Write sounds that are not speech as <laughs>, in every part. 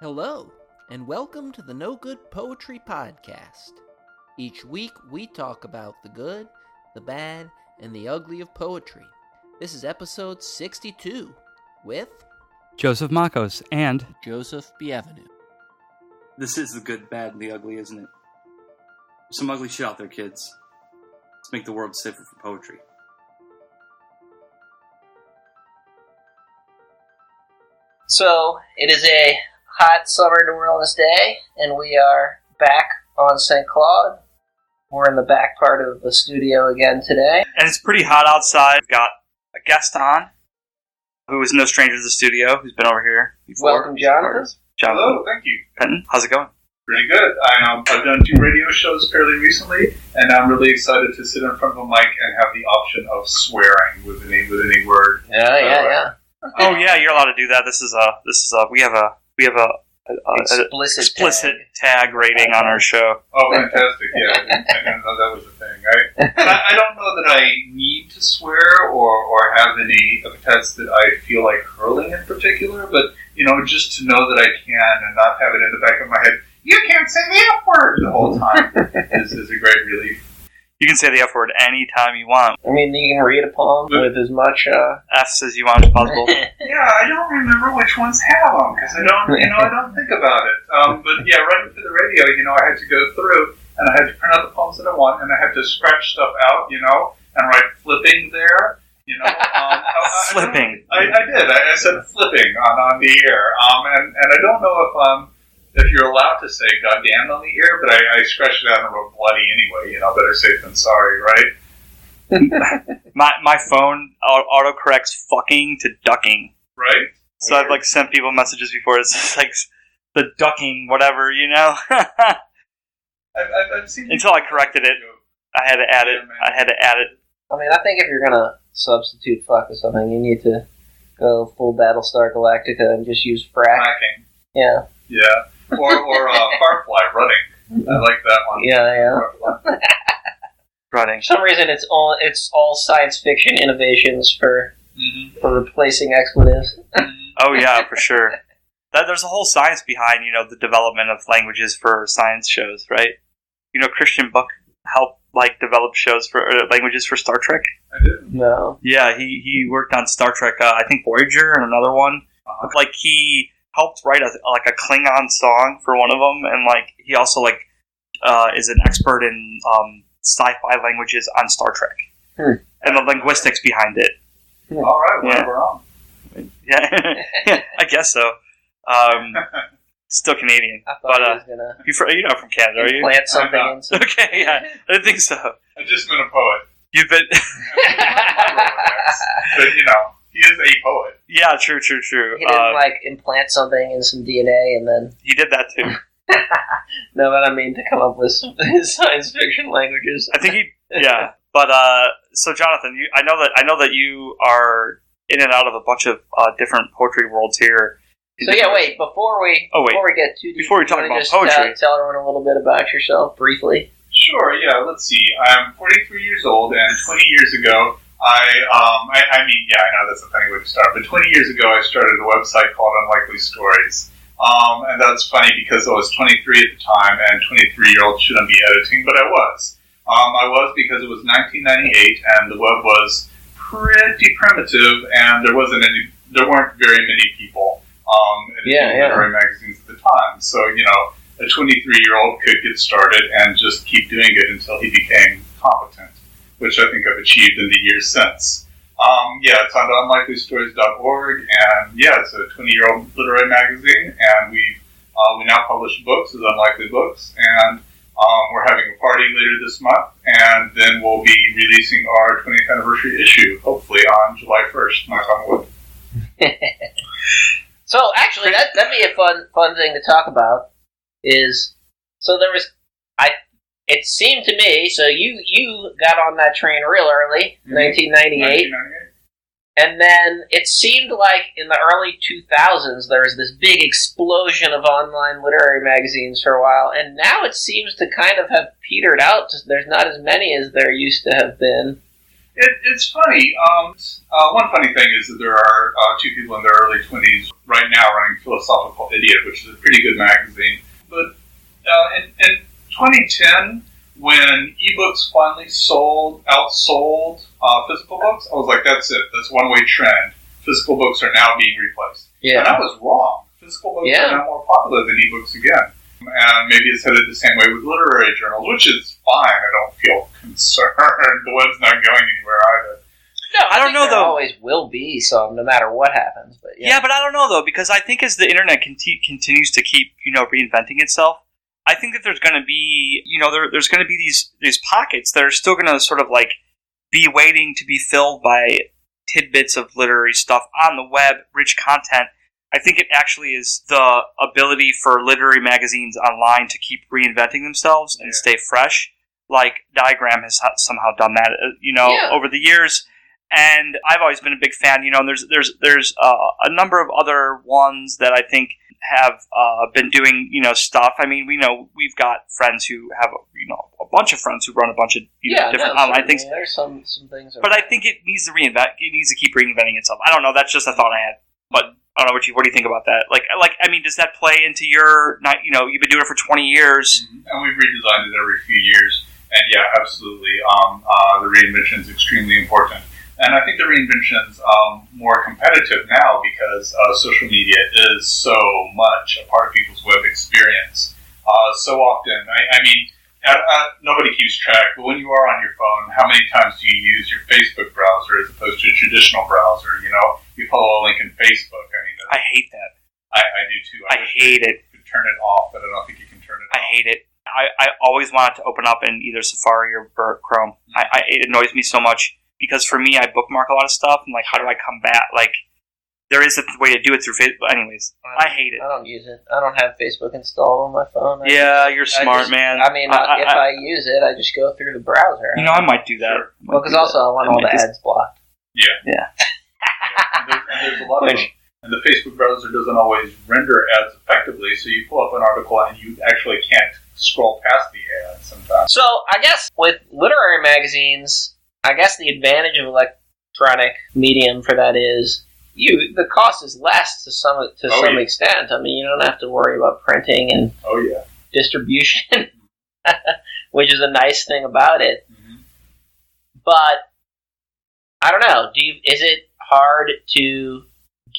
Hello, and welcome to the No Good Poetry Podcast. Each week we talk about the good, the bad, and the ugly of poetry. This is episode 62 with Joseph Makkos and Joseph Bienvenu. This is the good, bad, and the ugly, isn't it? There's some ugly shit out there, kids. Let's make the world safer for poetry. So it is a hot summer New Orleans day, and we are back on St. Claude. We're in the back part of the studio again today. And it's pretty hot outside. We've got a guest on who is no stranger to the studio, who's been over here before. Welcome, Jonathan. Jonathan Hello, thank you. Penton. How's it going? Pretty good. I, um, I've done two radio shows fairly recently, and I'm really excited to sit in front of a mic and have the option of swearing with any with any word. Yeah, yeah, yeah. Oh yeah, you're allowed to do that. This is a this is a we have a we have a, a, a- a Explicit. explicit tag. tag rating on our show. Oh, fantastic! Yeah, I didn't, I didn't know that was a thing. I, and I, I don't know that I need to swear or, or have any epithets that I feel like hurling in particular, but you know, just to know that I can and not have it in the back of my head. You can't say the F word the whole time is, is a great relief. You can say the F word anytime you want. I mean, you can read a poem with as much. Uh, F's as you want as possible. <laughs> Yeah, I don't remember which ones have them because I don't, you know, I don't think about it. Um, but yeah, right for the radio, you know, I had to go through and I had to print out the poems that I want, and I had to scratch stuff out, you know, and write flipping there, you know. Um, <laughs> I- I- I Flipping. I, I did. I, I said flipping on, on the air, um, and, and I don't know if um if you're allowed to say goddamn on the air, but I, I scratched it out and wrote bloody anyway. You know, better safe than sorry, right? <laughs> My my phone autocorrects fucking to ducking. Right. So I've like sent people messages before. It's just like the ducking, whatever, you know. I <laughs> I've, I've, I've seen Until I corrected it. I had to add it. I had to add it. I mean, I think if you're gonna substitute fuck with something, you need to go full Battlestar Galactica and just use frack. Hacking. Yeah, Yeah. <laughs> Or, or uh, Firefly running. I like that one. yeah, yeah. <laughs> Running. For some reason, it's all it's all science fiction innovations for Mhm. for replacing expletives. Oh yeah, for sure. That there's a whole science behind you know the development of languages for science shows, right? You know, Christian Bök helped like develop shows for uh, languages for Star Trek. I did. No. Yeah, he he worked on Star Trek. Uh, I think Voyager and another one. Uh-huh. Like he helped write a like a Klingon song for one of them, and like he also like uh, is an expert in um, sci-fi languages on Star Trek Hmm. and the linguistics behind it. All right, Yeah. whatever on. Yeah, <laughs> yeah I guess so. Um, still Canadian, <laughs> I thought but he uh, was gonna you fr- you're not from Canada, are you? implant something I'm not. Okay, yeah, I didn't think so. I've just been a poet. You've been, <laughs> But, you know, he is a poet. yeah, true, true, true. he didn't Uh, like implant something in some DNA and then. <laughs> he did that too. <laughs> No, but I mean to come up with some <laughs> science fiction languages. I think he, yeah. But uh, so Jonathan, you, I know that I know that you are in and out of a bunch of uh, different poetry worlds here. So yeah, wait before we Oh, wait. before we get too deep, Before we talk wanna about just, poetry. uh, tell everyone a little bit about yourself briefly. Sure, yeah, let's see. I'm 43 years old, and 20 years ago, I, um, I, I mean, yeah, I know that's a funny way to start, but 20 years ago, I started a website called Unlikely Stories. Um, and that's funny because I was 23 at the time, and 23 year olds shouldn't be editing, but I was. Um, I was because it was 1998, and the web was pretty primitive, and there wasn't any, there weren't very many people um, editing Yeah, yeah. literary magazines at the time. So, you know, a 23 year old could get started and just keep doing it until he became competent, which I think I've achieved in the years since. Um, yeah, it's on unlikelystories.org, and yeah, it's a 20 year old literary magazine, and we uh, we now publish books as Unlikely Books, and um, we're having a party later this month, and then we'll be releasing our 20th anniversary issue, hopefully on July 1st. Knock on wood. <laughs> So actually, that that'd be a fun fun thing to talk about. Is so there was I. It seemed to me so you you got on that train real early, Mhm. 1998, 1998. and then it seemed like in the early 2000s there was this big explosion of online literary magazines for a while, and now it seems to kind of have petered out. There's not as many as there used to have been. It, it's funny. Um, uh, one funny thing is that there are uh, two people in their early 20s right now running Philosophical Idiot, which is a pretty good magazine. But uh, in, in 2010, when ebooks finally sold, outsold uh, physical books, I was like, that's it. That's one way trend. Physical books are now being replaced. Yeah. And I was wrong. Physical books Yeah. are now more popular than ebooks again. And maybe it's headed the same way with literary journals, which is fine. I don't feel concerned. <laughs> The web's not going anywhere either. No, I don't think know, there though. Always will be some, no matter what happens. But yeah, Yeah. but I don't know though because I think as the internet conti- continues to keep you know reinventing itself, I think that there's going to be you know there, there's going to be these these pockets that are still going to sort of like be waiting to be filled by tidbits of literary stuff on the web, rich content. I think it actually is the ability for literary magazines online to keep reinventing themselves and Yeah. stay fresh. Like Diagram has somehow done that, uh, you know, Yeah. over the years. And I've always been a big fan. You know, and there's there's there's uh, a number of other ones that I think have uh, been doing you know stuff. I mean, we know we've got friends who have you know a bunch of friends who run a bunch of you know yeah, different no, online things. There's some some things. But I think it needs to reinvent. It needs to keep reinventing itself. I don't know. That's just a thought I had. But I don't know what you what do you think about that? Like like I mean, does that play into your not you know you've been doing it for twenty years? And we've redesigned it every few years. And yeah, absolutely. Um, uh, the reinvention is extremely important. And I think the reinvention's um, more competitive now because uh, social media is so much a part of people's web experience. Uh, so often, I, I mean, uh, uh, nobody keeps track, but when you are on your phone, how many times do you use your Facebook browser as opposed to a traditional browser? You know, you follow a link in Facebook. I mean, I hate that. I, I do too. I hate it. you could turn it off, but I don't think you can turn it I off. hate it. I, I always want it to open up in either Safari or, Chrome. I, I, it annoys me so much because for me, I bookmark a lot of stuff, and like, how do I come back? Like, there is a way to do it through Facebook. Anyways, I hate it. I don't use it. I don't have Facebook installed on my phone. I Yeah, you're just- I smart, just- man. I mean, I- I, I- if I, use it, I just go through the browser. you know, I might do that. Sure. Might well, because also that. I want I all might the just- ads blocked. Yeah. Yeah. and, there's, and there's a lot of them. And the Facebook browser doesn't always render ads effectively, so you pull up an article and you actually can't scroll past the ad sometimes. So I guess with literary magazines, I guess the advantage of electronic medium for that is you the cost is less to some to Oh, some yeah. extent. I mean, you don't have to worry about printing and Oh yeah. distribution, <laughs> which is a nice thing about it. Mhm. But I don't know. Do you, is it hard to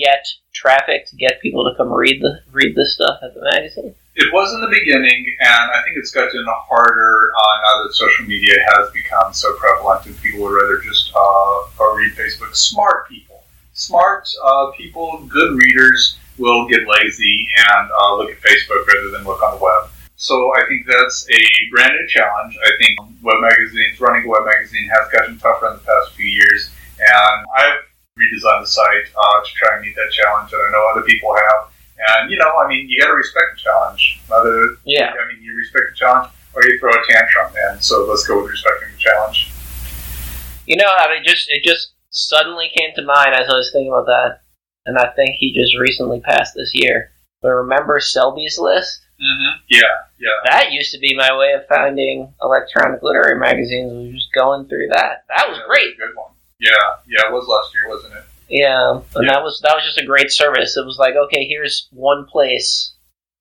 get traffic to get people to come read the read the stuff at the magazine? It was in the beginning, and I think it's gotten harder uh, now that social media has become so prevalent, and people would rather just uh, uh, read Facebook. Smart people, smart uh, people, good readers will get lazy and uh, look at Facebook rather than look on the web. So I think that's a brand new challenge. I think web magazines, running a web magazine, has gotten tougher in the past few years, and I've redesigned the site uh, to try and meet that challenge, and I know other people have. And you know, I mean, you got to respect the challenge. Whether Yeah. I mean, you respect the challenge or you throw a tantrum. And so let's go with respecting the challenge. You know, I mean, just it just suddenly came to mind as I was thinking about that, and I think he just recently passed this year. But remember Selby's list? Mm-hmm. Yeah, yeah. That used to be my way of finding electronic literary magazines. Was just going through that. That was Yeah, great. a good one. Yeah, yeah. It was last year, wasn't it? Yeah, and Yeah. that was that was just a great service. It was like, okay, here's one place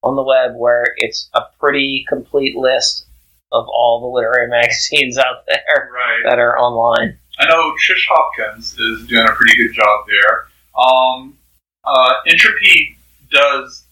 on the web where it's a pretty complete list of all the literary <laughs> magazines out there Right. that are online. I know Trish Hopkins is doing a pretty good job there. Um, uh, Entropy does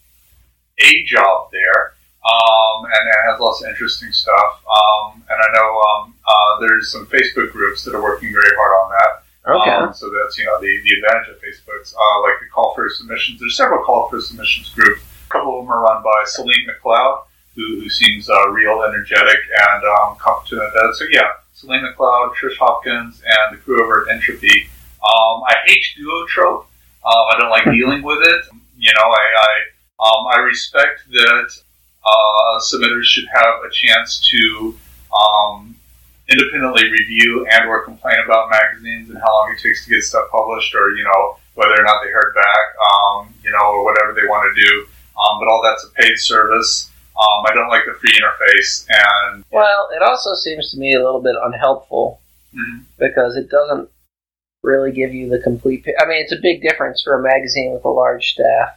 a job there, um, and it has lots of interesting stuff. Um, and I know um, uh, there's some Facebook groups that are working very hard on that. Okay. Um, so that's you know the, the advantage of Facebook's uh, like the call for submissions. There's several call for submissions groups. A couple of them are run by Celine McLeod, who, who seems uh, real energetic and um, competent at that. So yeah, Celine McLeod, Trish Hopkins, and the crew over at Entropy. Um, I hate duotrope. Um, I don't like dealing with it. You know, I I, um, I respect that uh, submitters should have a chance to um, independently review and or complain about magazines and how long it takes to get stuff published or you know whether or not they heard back um, you know or whatever they want to do um, but all that's a paid service um, I don't like the free interface and Well, it also seems to me a little bit unhelpful Mhm. because it doesn't really give you the complete. I mean, it's a big difference for a magazine with a large staff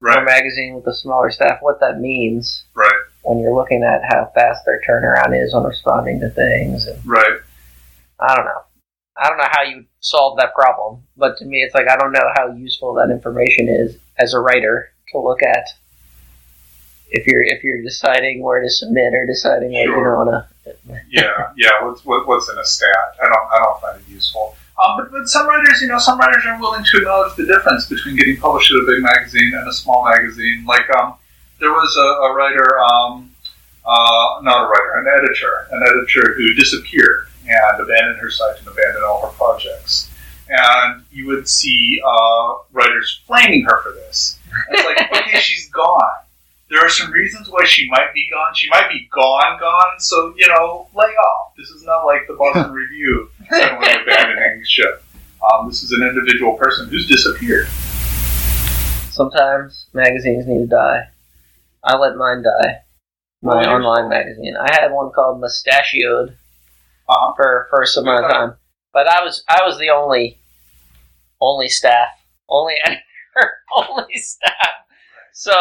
or a Right, magazine with a smaller staff. What that means right, when you're looking at how fast their turnaround is on responding to things, and right. I don't know. I don't know how you solve that problem, but to me, it's like I don't know how useful that information is as a writer to look at. If you're if you're deciding where to submit or deciding what you Sure. want to, yeah, yeah. What's what, what's in a stat? I don't I don't find it useful. Um, but, but some writers, you know, some writers are willing to acknowledge the difference between getting published at a big magazine and a small magazine. Like um, there was a, a writer, um, uh, not a writer, an editor, an editor who disappeared and abandoned her site and abandoned all her projects. And you would see uh, writers flaming her for this. And it's like, <laughs> okay, she's gone there are some reasons why she might be gone. She might be gone, gone. So you know, lay off. This is not like the Boston <laughs> Review suddenly abandoning ship. Um, this is an individual person who's disappeared. sometimes magazines need to die. I let mine die. My online magazine. I had one called Mustachioed Uh-huh. for for some amount of time, but I was I was the only only staff, only editor, <laughs> only staff. So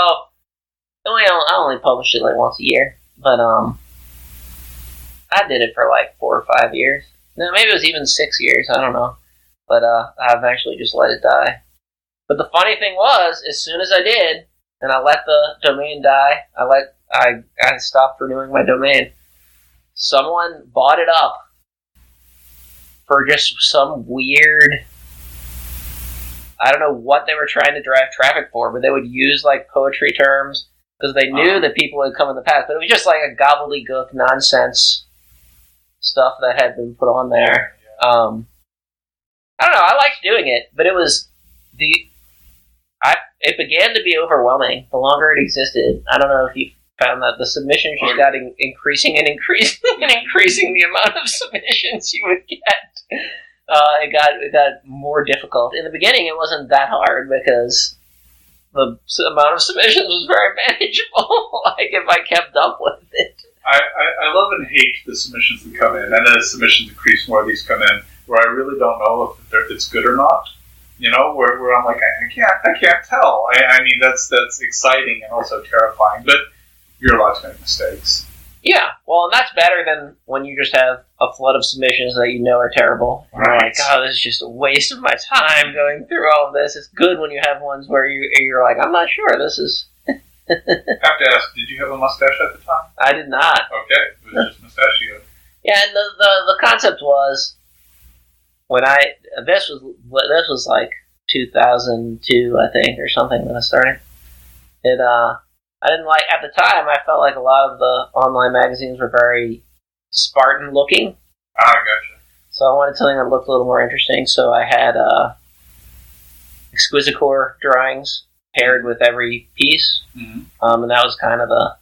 only I only published it like once a year, but um, I did it for like four or five years. No, maybe it was even six years. I don't know, but uh, I eventually just let it die. But the funny thing was, as soon as I did, and I let the domain die, I let I I stopped renewing my domain. Someone bought it up for just some weird. I don't know what they were trying to drive traffic for, but they would use like poetry terms because they knew Uh-huh. that people had come in the past. But it was just like a gobbledygook nonsense stuff that had been put on there. Um, I don't know. I liked doing it, but it was the I it began to be overwhelming the longer it existed. I don't know if you found that the submissions just got in, increasing and increasing <laughs> and increasing the amount of submissions you would get. Uh, it got it got more difficult. In the beginning, it wasn't that hard because the amount of submissions was very <laughs> manageable. like if I kept up with it. I, I, I love and hate the submissions that come in, and as submissions increase, more of these come in where I really don't know if it's good or not. You know, where, where I'm like, I, I can't, I can't tell. I, I mean, that's that's exciting and also terrifying, but you're allowed to make mistakes. Yeah, well, and that's better than when you just have a flood of submissions that you know are terrible. And you're Right. like, oh, this is just a waste of my time going through all of this. It's good when you have ones where you, you're like, I'm not sure. This is. <laughs> I have to ask, did you have a mustache at the time? I did not. Okay, it was just mustachio. Yeah, and the, the the concept was when I this was this was like 2002, I think, or something when I started. It uh, I didn't like at the time. I felt like a lot of the online magazines were very Spartan looking. Ah, gotcha. So I wanted something that looked a little more interesting. So I had uh, exquisite corpse drawings paired with every piece, hmm um, and that was kind of the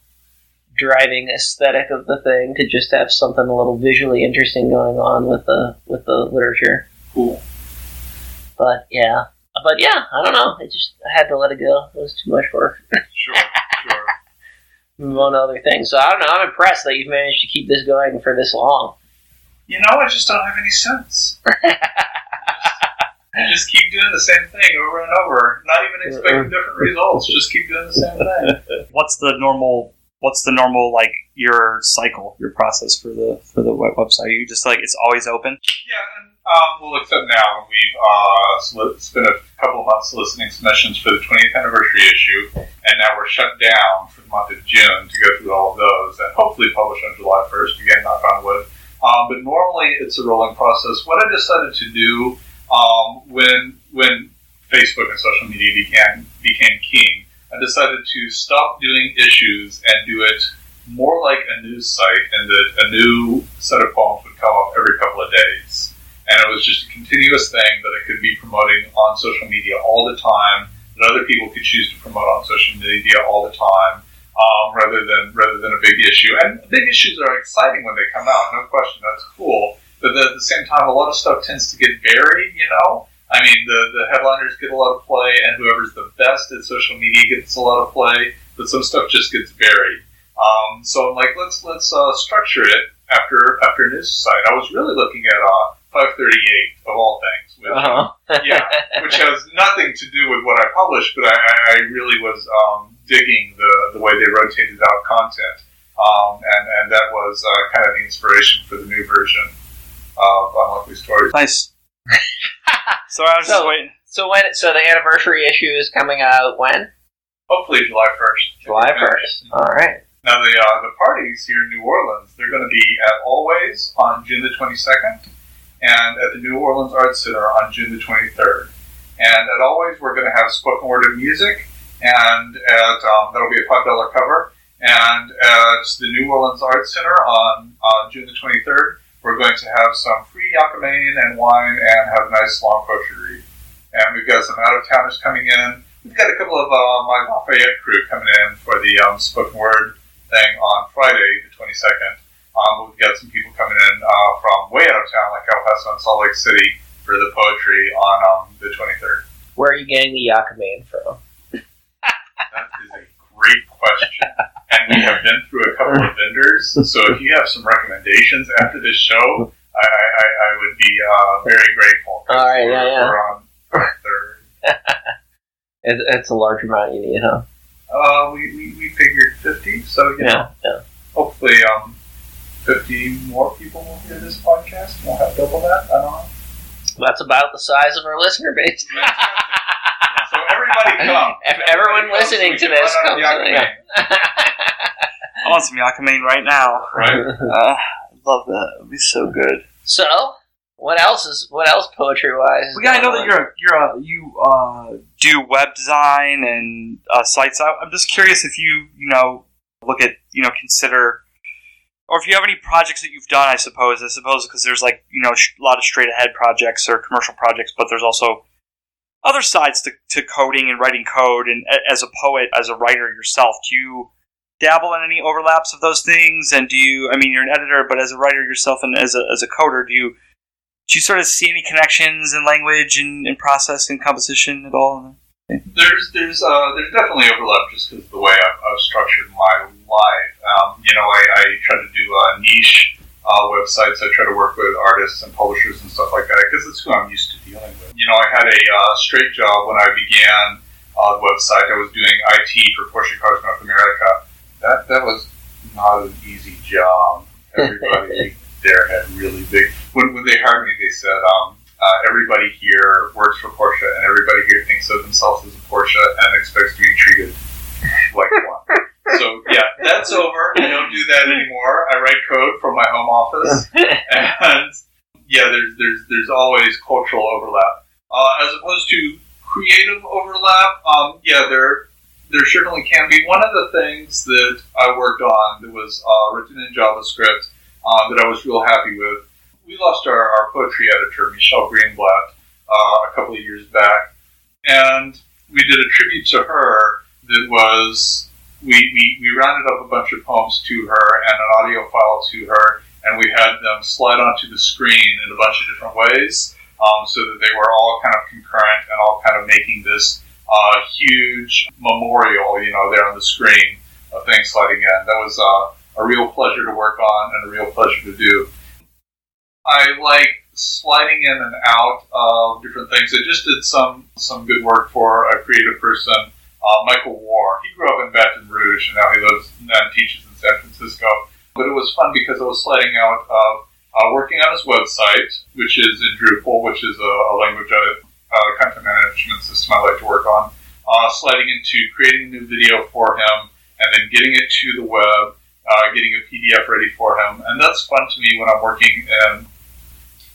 driving aesthetic of the thing to just have something a little visually interesting going on with the with the literature. Cool. But yeah, but yeah, I don't know. I just I had to let it go. It was too much work. <laughs> Sure, sure. Move on to other things. So I don't know. I'm impressed that you've managed to keep this going for this long. You know, I just don't have any sense. <laughs> I just keep doing the same thing over and over, not even expecting different results. Just keep doing the same thing. <laughs> What's the normal? What's the normal like your cycle, your process for the for the web- website? You just like it's always open. Yeah, and um, well, except now we've uh, spent a couple of months soliciting submissions for the 20th anniversary issue, and now we're shut down for the month of June to go through all of those, and hopefully publish on July 1st. Again, knock on wood. Um, but normally it's a rolling process. What I decided to do um, when when Facebook and social media began became king, I decided to stop doing issues and do it more like a news site, and that a new set of poems would come up every couple of days. And it was just a continuous thing that I could be promoting on social media all the time, that other people could choose to promote on social media all the time, um, rather than rather than a big issue. And big issues are exciting when they come out, no question. That's cool. But at the same time, a lot of stuff tends to get buried. You know, I mean, the the headliners get a lot of play, and whoever's the best at social media gets a lot of play. But some stuff just gets buried. Um, so I'm like, let's let's uh, structure it after after news site. I was really looking at uh, 538 of all things, which, Uh-huh. yeah, which has nothing to do with what I published, but I, I I really was um, digging the, the way they rotated out content, um, and and that was uh, kind of the inspiration for the new version of Unlikely Stories. Nice. <laughs> so I was just So- waiting. so when so the anniversary issue is coming out when? Hopefully, July 1st. July first. All right. Now the uh, the parties here in New Orleans, they're going to be at AllWays on June the 22nd, and at the New Orleans Arts Center on June the 23rd. And at AllWays, we're going to have spoken word and music, and at um, that'll be a five dollar cover. And at the New Orleans Arts Center on uh, June the 23rd, we're going to have some free and wine, and have a nice long poetry read. And we've got some out of towners coming in. We've got a couple of uh, my Lafayette crew coming in for the um, spoken word thing on Friday, the 22nd. Um, we've got some people coming in uh, from way out of town, like El Paso and Salt Lake City, for the poetry on um, the 23rd. Where are you getting the Yakamein from? <laughs> That is a great question. And we have been through a couple of vendors, so if you have some recommendations after this show, I, I, I- I would be uh, very grateful. All right, yeah, yeah. We're on third. <laughs> It's a large amount you need, huh? Uh, we, we, we figured 50, so you know, Yeah. Yeah. hopefully um, 50 more people will hear this podcast. and We'll have double that. I don't know. That's about the size of our listener base. <laughs> So everybody <laughs> come. If everyone Everybody listening we to can this run out of comes, Yakamein. yeah. I want some Yakamein right now. Right? Uh, love that. It'd be so good. so, what else is what else poetry wise? Well, yeah, I know that you're a, you're a, you uh, do web design and uh, sites. I, I'm just curious if you you know look at you know consider or if you have any projects that you've done. I suppose I suppose because there's like you know sh- a lot of straight ahead projects or commercial projects, but there's also other sides to, to coding and writing code. And a- as a poet, as a writer yourself, do you dabble in any overlaps of those things? And do you? I mean, you're an editor, but as a writer yourself and as a as a coder, do you do you sort of see any connections in language and, and process and composition at all? There's there's uh, there's definitely overlap just because of the way I've, I've structured my life. Um, you know, I, I try to do uh, niche uh, websites. I try to work with artists and publishers and stuff like that because it's who I'm used to dealing with. You know, I had a uh, straight job when I began uh, the website. I was doing IT for Porsche Cars North America. That that was not an easy job. Everybody <laughs> there had really big. When when they hired me, they said. Um, uh, everybody here works for Porsche, and everybody here thinks of themselves as a Porsche and expects to be treated like one. <laughs> So yeah, that's over. I don't do that anymore. I write code from my home office, <laughs> and yeah, there's there's there's always cultural overlap, uh, as opposed to creative overlap. Um, yeah, there there certainly can be. One of the things that I worked on that was uh, written in JavaScript uh, that I was real happy with we lost our, our poetry editor, Michelle Greenblatt, uh, a couple of years back, and we did a tribute to her that was we, we, we rounded up a bunch of poems to her and an audio file to her, and we had them slide onto the screen in a bunch of different ways, um, so that they were all kind of concurrent and all kind of making this uh, huge memorial, you know, there on the screen of things sliding in. That was uh, a real pleasure to work on and a real pleasure to do. I like sliding in and out of different things. I just did some some good work for a creative person, uh, Michael War. He grew up in Baton Rouge and now he lives and teaches in San Francisco. But it was fun because I was sliding out of uh, working on his website, which is in Drupal, which is a, a language, a, a content management system I like to work on. Uh, sliding into creating a new video for him and then getting it to the web, uh, getting a PDF ready for him. And that's fun to me when I'm working in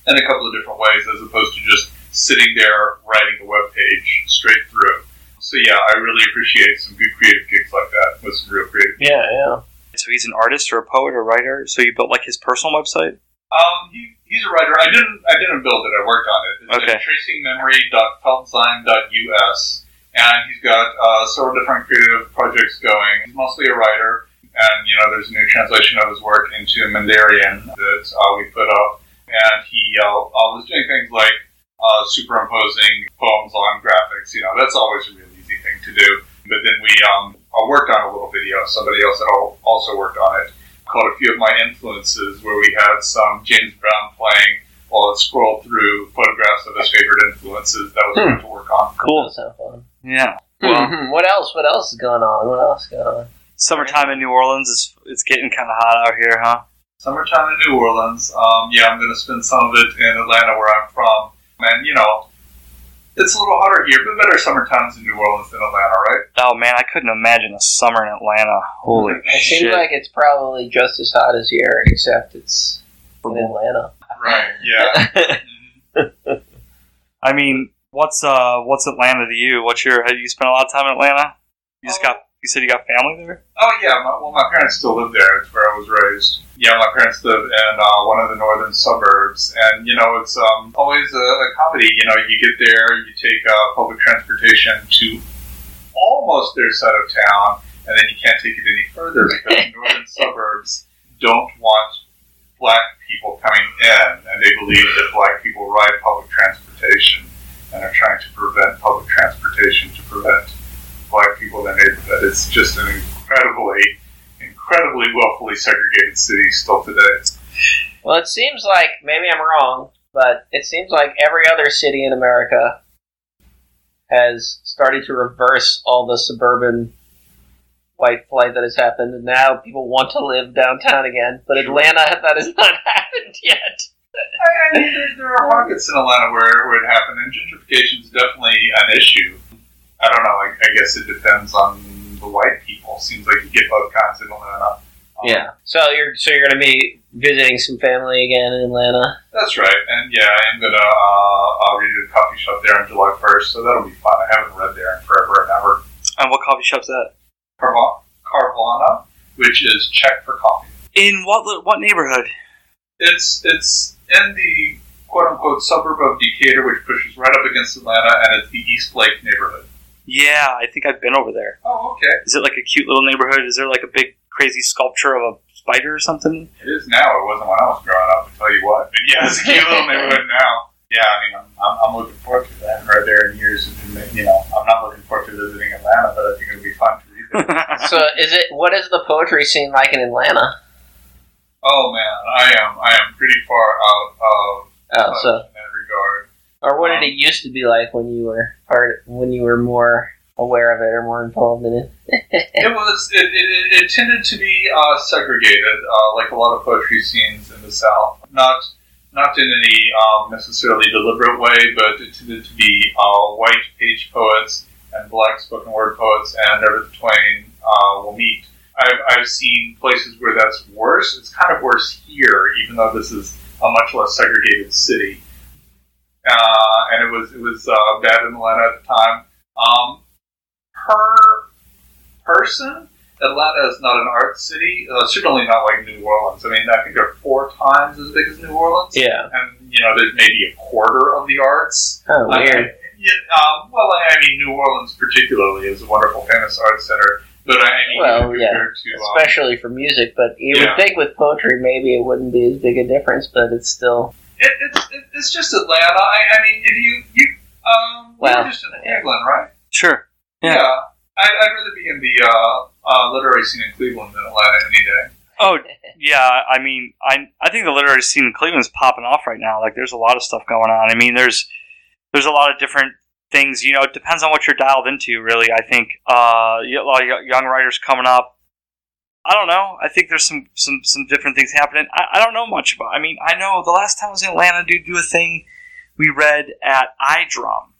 in a couple of different ways as opposed to just sitting there writing the web page straight through. So yeah, I really appreciate some good creative gigs like that with some real creative. Yeah, yeah. So he's an artist or a poet or writer. So you built like his personal website. Um, he, he's a writer. I didn't I didn't build it. I worked on it. It's Okay. at tracingmemory.feltzine.us, and he's got uh, several different creative projects going. He's mostly a writer, and you know, there's a new translation of his work into Mandarin that uh, we put up, and he uh, uh, was doing things like uh, superimposing poems on graphics. You know, that's always a real easy thing to do. But then we um, I worked on a little video. Somebody else had also worked on it. Called a few of my influences, where we had some James Brown playing while I scrolled through photographs of his favorite influences. That was Hmm. fun to work on. Cool. That sounds fun. Yeah. Well, Mhm. What else? What else is going on? What else is going on? summertime in New Orleans is it's getting kind of hot out here, huh? Summertime in New Orleans. Um, yeah, I'm going to spend some of it in Atlanta, where I'm from. And, you know, it's a little hotter here, but better summer times in New Orleans than Atlanta, right? Oh man, I couldn't imagine a summer in Atlanta. Holy It shit! seems like it's probably just as hot as here, except it's in Atlanta. Right, yeah. <laughs> I mean, what's uh, what's Atlanta to you? What's your? Have you spent a lot of time in Atlanta? You just Oh. got. You said you got family there. Oh yeah, my, well, my parents still live there. It's where I was raised. Yeah, my parents live in uh, one of the northern suburbs, and you know it's um, always a, a comedy. You know, you get there, you take uh, public transportation to almost their side of town, and then you can't take it any further because the <laughs> northern suburbs don't want black people coming in, and they believe that black people ride public transportation and are trying to prevent public transportation to prevent black people in the neighborhood. It's just an incredibly, incredibly willfully segregated city still today. Well, it seems like maybe I'm wrong, but it seems like every other city in America has started to reverse all the suburban white flight that has happened, and now people want to live downtown again. But Atlanta, <laughs> that has not <laughs> happened yet. I, I mean, there, there are pockets in Atlanta where, where it happened, and gentrification is definitely an issue. I don't know. I, I guess it depends on the white people. Seems like you get both kinds in Atlanta. Um, Yeah. So you're so you're going to be visiting some family again in Atlanta. That's right. And yeah, I am going to uh, uh, read at a coffee shop there on July 1st, so that'll be fun. I haven't read there in forever and ever. And what coffee shop's that? Carva- Kavarna, which is Czech for coffee. In what what neighborhood? It's it's in the quote unquote suburb of Decatur, which pushes right up against Atlanta, and it's the East Lake neighborhood. Yeah, I think I've been over there. Oh, okay. Is it like a cute little neighborhood? Is there like a big crazy sculpture of a spider or something? It is now. It wasn't when I was growing up. I tell you what. But yeah, it's a cute little neighborhood <laughs> now. Yeah, I mean, I'm, I'm, I'm looking forward to that. Right there in years. And, you know, I'm not looking forward to visiting Atlanta, but I think it'll be fun to read there. <laughs> So is it what is the poetry scene like in Atlanta? oh man, I am I am pretty far out of Oh, touch so in that regard. Or what did it used to be like when you were part when you were more aware of it or more involved in it? <laughs> It was. It, it, it tended to be uh, segregated, uh, like a lot of poetry scenes in the South. Not not in any um, necessarily deliberate way, but it tended to be uh, white page poets and black spoken word poets, and never the twain uh, will meet. I've, I've seen places where that's worse. It's kind of worse here, even though this is a much less segregated city. Uh, and it was it was uh, bad in Atlanta at the time. Um, per person, Atlanta is not an art city. Uh, certainly not like New Orleans. I mean, I think they're four times as big as New Orleans. Yeah. And you know, there's maybe a quarter of the arts. Oh, I- weird. yeah, um, well, I mean, New Orleans particularly is a wonderful, famous art center. But I mean, Well, yeah. to um, Especially for music, but you Yeah. would think with poetry maybe it wouldn't be as big a difference, but it's still it, it's it, it's just Atlanta. I, I mean, if you you um, Well, you're just in Cleveland, right? sure. Yeah. I'd, I'd rather be in the uh, uh, literary scene in Cleveland than Atlanta any day. Oh, yeah. I mean, I I think the literary scene in Cleveland is popping off right now. Like, there's a lot of stuff going on. I mean, there's there's a lot of different things. You know, it depends on what you're dialed into. Really, I think uh, a lot of young writers coming up. I don't know. I think there's some some some different things happening. I, I don't know much about. I mean, I know the last time I was in Atlanta to do a thing we read at Eyedrum.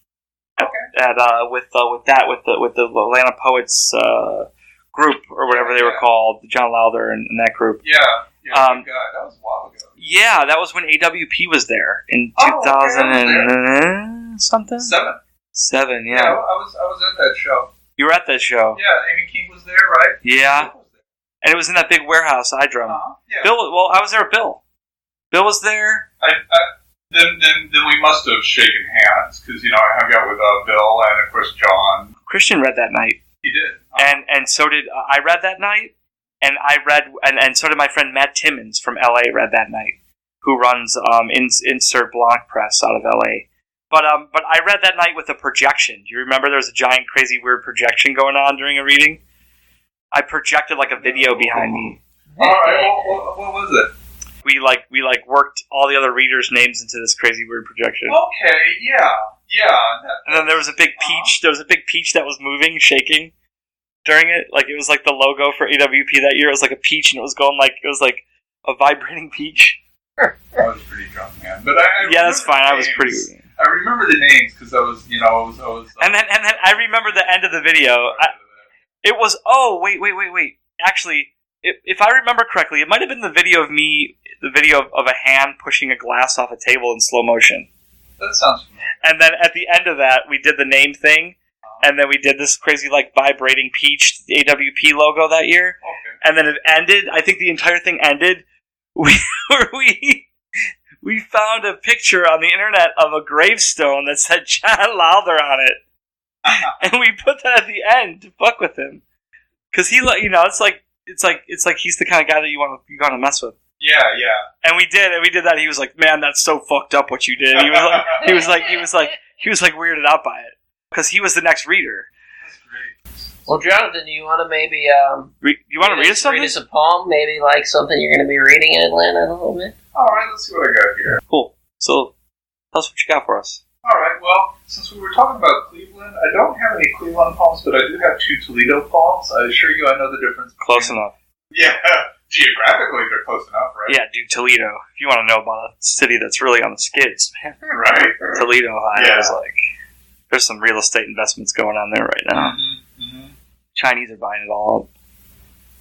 At, at uh, with uh, with that with the with the Atlanta Poets uh, group or whatever they were called, John Lowther and, and that group. Yeah, yeah, Um, guy. That was a while ago. Yeah, that was when AWP was there in Oh, okay, 2000 I and uh, something. Seven. Seven, Yeah, yeah. I was I was at that show. You were at that show. Yeah, Amy King was there, right? Yeah, Bill was there. And it was in that big warehouse, Eyedrum. Uh-huh. Yeah. Bill, well, I was there. with Bill, Bill was there. I, I, then, then, then we must have shaken hands because you know I hung out with uh, Bill and of course John. Christian read that night, He did. Uh, and and so did uh, I. Read that night, and I read, and, and so did my friend Matt Timmons from LA. Read that night, who runs um, Ins- Insert Blanc Press out of LA. But um, but I read that night with a projection. Do you remember there was a giant, crazy, weird projection going on during a reading? I projected like a video behind me. All right. What, what, was it? We like we like worked all the other readers' names into this crazy weird projection. Okay. Yeah. Yeah. And then there was a big peach. There was a big peach that was moving, shaking during it. Like it was like the logo for AWP that year. It was like a peach, and it was going like it was like a vibrating peach. I was pretty drunk, man. But I, I Yeah, that's fine. I was pretty. I remember the names because I was, you know, I was, I was. And then and then I remember the end of the video. I, it was oh wait wait wait wait. Actually, if, if I remember correctly, it might have been the video of me, the video of, of a hand pushing a glass off a table in slow motion. that sounds familiar. And then at the end of that, we did the name thing, uh-huh. and then we did this crazy like vibrating peach AWP logo that year. Okay. and then it ended. I think the entire thing ended. <laughs> We we we found a picture on the internet of a gravestone that said John Lowther on it, <laughs> and we put that at the end to fuck with him, because he like you know it's like it's like it's like he's the kind of guy that you want to you want to mess with. Yeah, yeah. And we did, and we did that. He was like, "Man, that's so fucked up what you did." He was like, he was like, he was like, he was like weirded out by it because he was the next reader. Great. Well, Jonathan, do you want to maybe um, Re- you want to read us something? Read us a poem, maybe like something you're going to be reading in Atlanta in a little bit. All right, let's see what I got here. Cool. So, tell us what you got for us. All right, well, since we were talking about Cleveland, I don't have any Cleveland palms, but I do have two Toledo palms. I assure you I know the difference. Close between- enough. Yeah, <laughs> geographically they're close enough, right? Yeah, dude, Toledo. If you want to know about a city that's really on the skids, man, <laughs> Right? Toledo, Ohio Yeah. is like there's some real estate investments going on there right now. Mm-hmm, Chinese are buying it all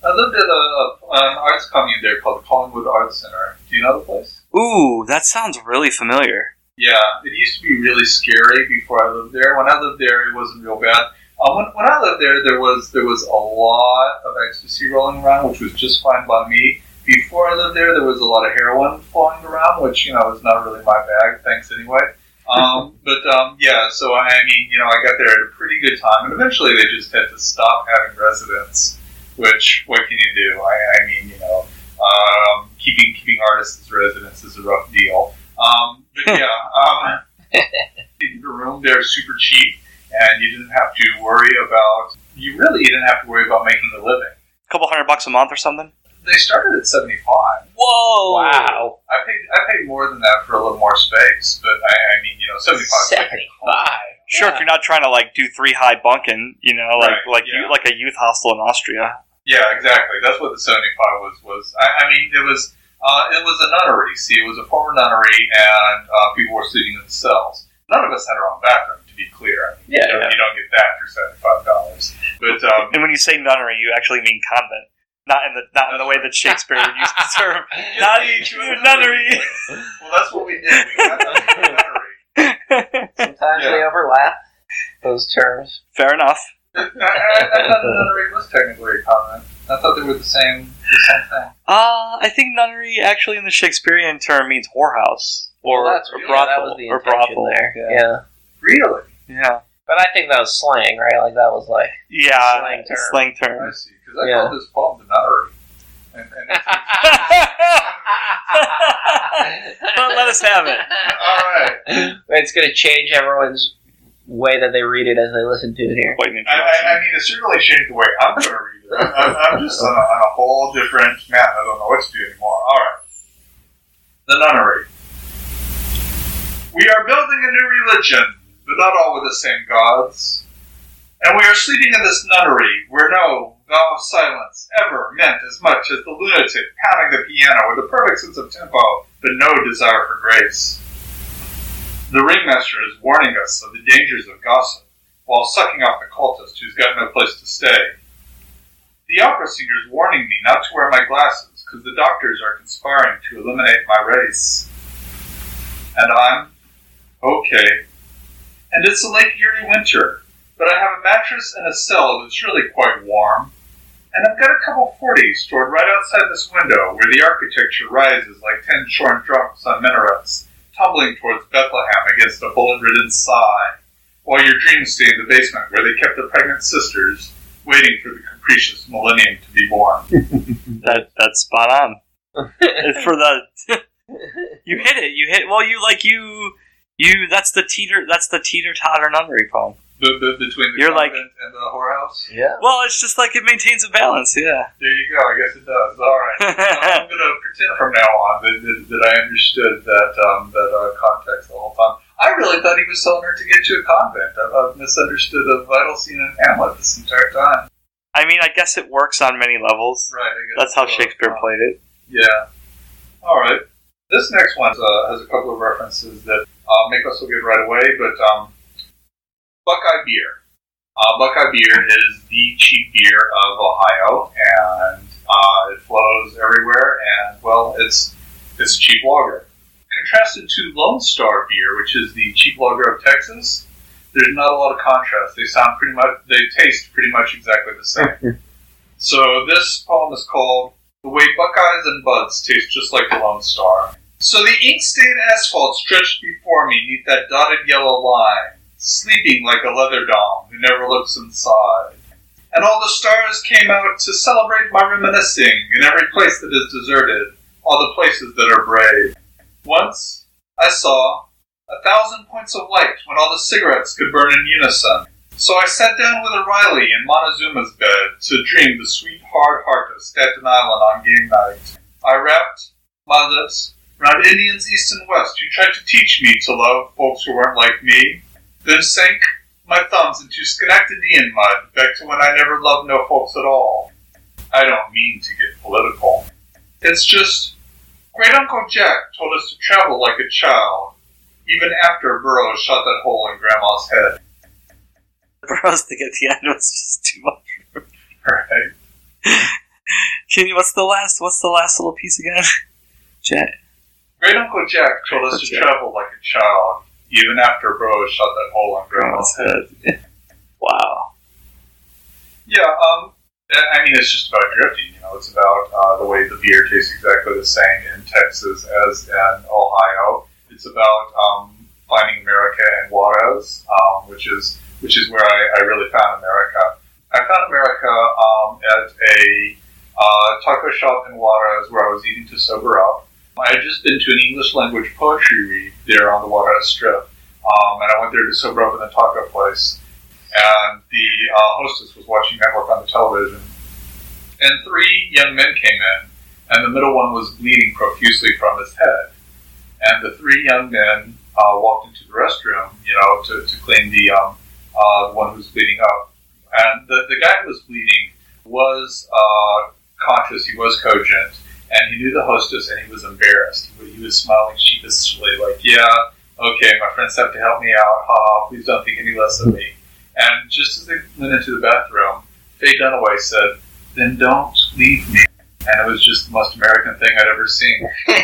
I lived at a, a, an arts commune there called the Collingwood Arts Center. Do you know the place? Ooh, that sounds really familiar. Yeah, it used to be really scary before I lived there. When I lived there, it wasn't real bad. Uh, when, when I lived there, there was there was a lot of ecstasy rolling around, which was just fine by me. Before I lived there, there was a lot of heroin flowing around, which you know is not really my bag. Thanks anyway. Um, <laughs> but um, yeah, so I mean, you know, I got there at a pretty good time, and eventually they just had to stop having residents. Which what can you do? I, I mean, you know, um, keeping keeping artists as residents is a rough deal. Um, but <laughs> yeah, um, the room there is super cheap, and you didn't have to worry about. You really didn't have to worry about making a living. A couple hundred bucks a month or something. They started at seventy five. Whoa! Wow, I paid I paid more than that for a little more space, but I, I mean, you know, seventy five. seventy-five. Sure, if you're not trying to like do three high bunking, you know, like Right, like yeah. you like a youth hostel in Austria. Yeah, exactly. That's what the seventy five was. Was I, I mean, it was uh, it was a nunnery. See, it was a former nunnery, and uh, people were sleeping in the cells. None of us had our own bathroom, to be clear. I mean, Yeah, you, don't, yeah. you don't get that for seventy five dollars. But um, And when you say nunnery, you actually mean convent, not in the not in the way that Shakespeare would use the term. <laughs> Not a nunnery. well, that's what we did. We got that from the nunnery. <laughs> Sometimes Yeah. they overlap those terms. Fair enough. I, <laughs> I, I thought the nunnery was technically a convent. I thought they were the same, the same thing. Uh, I think nunnery actually in the Shakespearean term means whorehouse or, Well, that's or yeah, brothel that was the or brothel. there. Yeah. Yeah. Really? yeah, but I think that was slang, right? Like that was like. yeah, Slang term. slang I see. Because I Yeah. called this poem the nunnery. And, and it's, <laughs> <laughs> let us have it. all right. it's going to change everyone's way that they read it as they listen to it here. I, I, I mean, it certainly changed the way I'm going to read it. I'm, I'm, I'm just on a, on a whole different man. I don't know what to do anymore. All right. The nunnery. We are building a new religion, but not all with the same gods. And we are sleeping in this nunnery where no vow of silence ever meant as much as the lunatic pounding the piano with a perfect sense of tempo, but no desire for grace. The ringmaster is warning us of the dangers of gossip while sucking off the cultist who's got no place to stay. The opera singer's warning me not to wear my glasses because the doctors are conspiring to eliminate my race. And I'm okay. And it's a Lake Erie winter, but I have a mattress and a cell that's really quite warm. And I've got a couple 40s stored right outside this window where the architecture rises like ten shorn drunks on minarets, tumbling towards Bethlehem against a bullet ridden sigh, while your dreams stay in the basement where they kept the pregnant sisters, waiting for the capricious millennium to be born. <laughs> That that's spot on. It's <laughs> for the you hit it. You hit well. You like you you. That's the teeter. That's the teeter totter nunnery poem. B- b- between the You're like- and the whorehouse. Yeah. Well, it's just like it maintains a balance. Yeah. There you go. I guess it does. All right. <laughs> I'm going to pretend from now on that, that, that I understood that um, that uh, context the whole time. I really thought he was telling her to get to a convent. I've, I've misunderstood a vital scene in Hamlet this entire time. I mean, I guess it works on many levels. Right. I guess That's how so. Shakespeare played it. Yeah. All right. This next one uh, has a couple of references that uh, make us look good right away, but um, Buckeye beer. Uh, Buckeye beer is the cheap beer of Ohio, and uh, it flows everywhere. And well, it's it's cheap lager. Contrasted to Lone Star beer, which is the cheap lager of Texas, there's not a lot of contrast. They sound pretty much, they taste pretty much exactly the same. <laughs> so this poem is called "The Way Buckeyes and Buds Taste Just Like the Lone Star." So the ink-stained asphalt stretched before me neath that dotted yellow line, sleeping like a leather dom who never looks inside. And all the stars came out to celebrate my reminiscing in every place that is deserted, all the places that are brave. Once I saw a thousand points of light when all the cigarettes could burn in unison. So I sat down with O'Reilly in Montezuma's bed to dream the sweet hard heart of Staten Island on game night. I wrapped my lips around Indians east and west who tried to teach me to love folks who weren't like me, then sank my thumbs into Schenectadean mud back to when I never loved no folks at all. I don't mean to get political. It's just Great Uncle Jack told us to travel like a child, even after Burroughs shot that hole in Grandma's head. <laughs> Burroughs thing at the end was just too much. Right? <laughs> Can what's the last? What's the last little piece again? <laughs> Jack. Great Uncle Jack told us to Jack. travel like a child, even after Burroughs shot that hole on Grandma's head. <laughs> wow. Yeah, um, I I mean, it's just about drifting. You know, it's about uh, the way the beer tastes exactly the same in Texas as in Ohio. It's about um, finding America in Juarez, um, which is which is where I, I really found America. I found America um, at a uh, taco shop in Juarez where I was eating to sober up. I had just been to an English language poetry read there on the Juarez Strip, um, and I went there to sober up in the taco place and the uh, hostess was watching network on the television. And three young men came in, and the middle one was bleeding profusely from his head. And the three young men uh, walked into the restroom, you know, to, to clean the um, uh, one who was bleeding up. And the, the guy who was bleeding was uh, conscious, he was cogent, and he knew the hostess, and he was embarrassed. He, he was smiling sheepishly, like, "Yeah, okay, my friends have to help me out. Ha ha! Please don't think any less of me." And just as they went into the bathroom, Faye Dunaway said, Then don't leave me. And it was just the most American thing I'd ever seen. <laughs>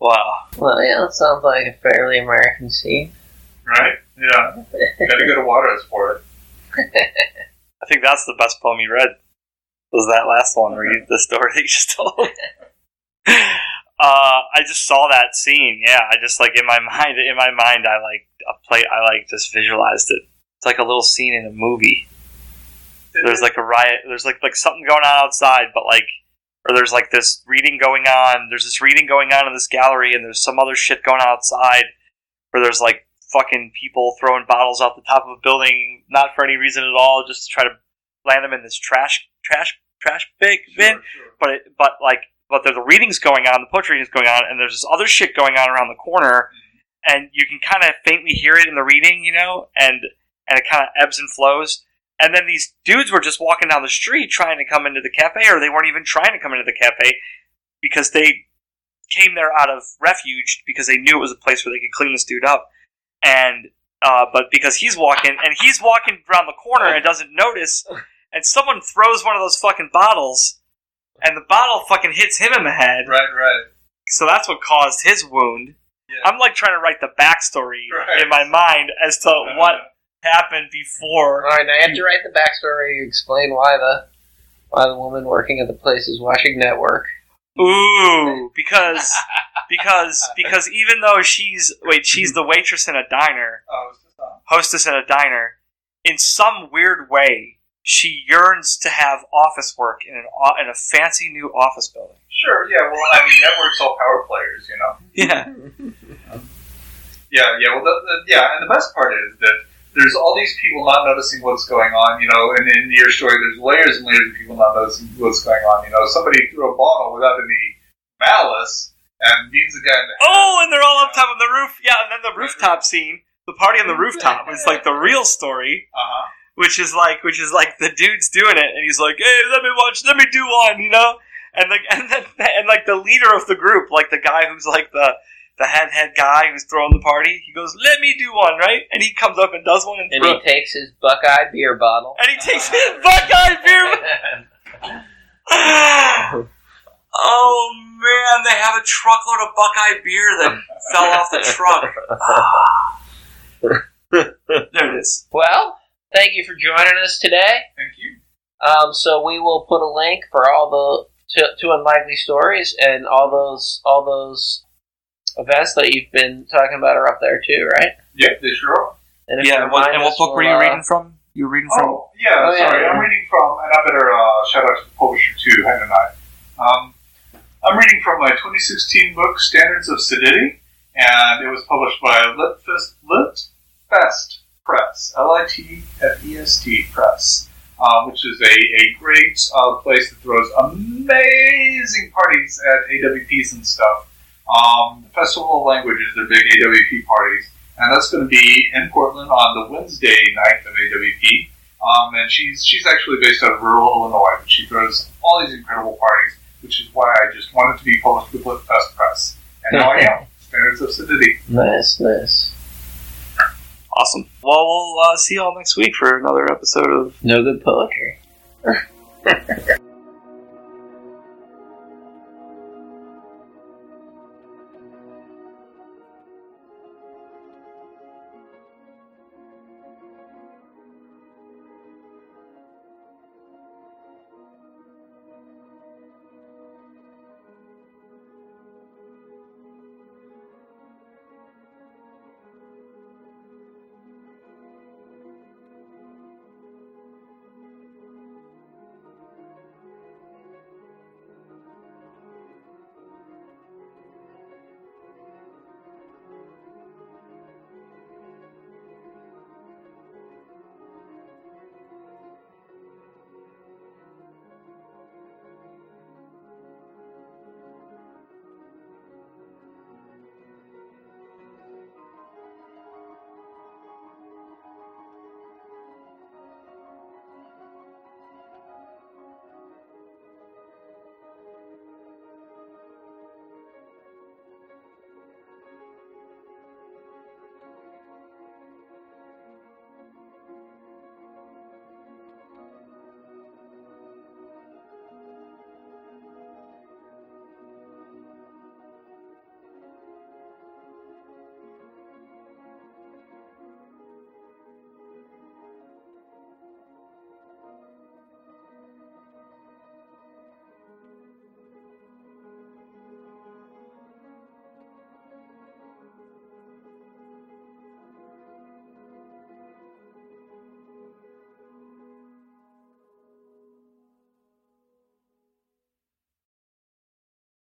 Wow. Well, yeah, that sounds like a fairly American scene. Right? Yeah. Gotta go to Waters for it. <laughs> I think that's the best poem you read. Was that last one where you the story that <laughs> you just told? uh, I just saw that scene. Yeah, I just like in my <laughs> mind. In my mind, I like a play. I like just visualized it. It's like a little scene in a movie. There's like a riot. There's like like something going on outside, but like, or there's like this reading going on. There's this reading going on in this gallery, and there's some other shit going on outside. Where there's like fucking people throwing bottles off the top of a building, not for any reason at all, just to try to land them in this trash trash trash big bin. Sure, sure. But it, but like but there's the readings going on, the poetry readings going on, and there's this other shit going on around the corner, and you can kind of faintly hear it in the reading, you know, and and it kind of ebbs and flows. And then these dudes were just walking down the street trying to come into the cafe, or they weren't even trying to come into the cafe because they came there out of refuge because they knew it was a place where they could clean this dude up. And uh, but because he's walking and he's walking around the corner and doesn't notice, and someone throws one of those fucking bottles, and the bottle fucking hits him in the head. Right, right. So that's what caused his wound. Yeah. I'm like trying to write the backstory Right. in my mind as to what happened before. All right, now you have to write the backstory. You explain why the why the woman working at the place is watching network. Ooh, <laughs> because because because even though she's wait, she's the waitress in a diner, Oh, is this on? hostess in a diner, in some weird way, she yearns to have office work in an in a fancy new office building. Sure, yeah. Well, I mean, networks all power players, you know. Yeah. <laughs> Yeah, yeah. Well, the, the, yeah, and the best part is that there's all these people not noticing what's going on. You know, and in your story, there's layers and layers of people not noticing what's going on. You know, somebody threw a bottle without any malice and beans the guy in the head. Oh, and they're all up top on the roof. Yeah, and then the rooftop scene, the party on the rooftop is like the real story, Uh-huh. which is like which is like the dude's doing it, and he's like, "Hey, let me watch, let me do one," you know, and like and then and like the leader of the group, like the guy who's like the the head head guy who's throwing the party, he goes, "Let me do one," right? And he comes up and does one, and, And he takes his Buckeye beer bottle. and he takes his Buckeye beer. Bottle. <sighs> Oh man, they have a truckload of Buckeye beer that fell off the truck. <sighs> there it is. well, thank you for joining us today. Thank you. Um, so we will put a link for all the two, two unlikely stories and all those all those events that you've been talking about are up there too, right? Yep, they sure are. And Yeah, you and what, and what book were you uh, reading from? You were reading from? Oh, yeah, Oh, sorry. yeah. I'm reading from, and I better uh, shout out to the publisher too, Hen and I. Um, I'm reading from my 2016 book, Standards of Sedity, and it was published by Litfest, Litfest Press, L-I-T-F-E-S-T Press, um, which is a, a great uh, place that throws amazing parties at AWPs and stuff. Um, the Festival of Languages, their big AWP parties, and that's going to be in Portland on the Wednesday night of AWP. Um, and she's she's actually based out of rural Illinois, but she throws all these incredible parties, which is why I just wanted to be published with Litfest Press, and now I <laughs> am. Standards of Sedity. Nice, nice. Awesome. Well, we'll uh, see you all next week for another episode of No good poetry. <laughs>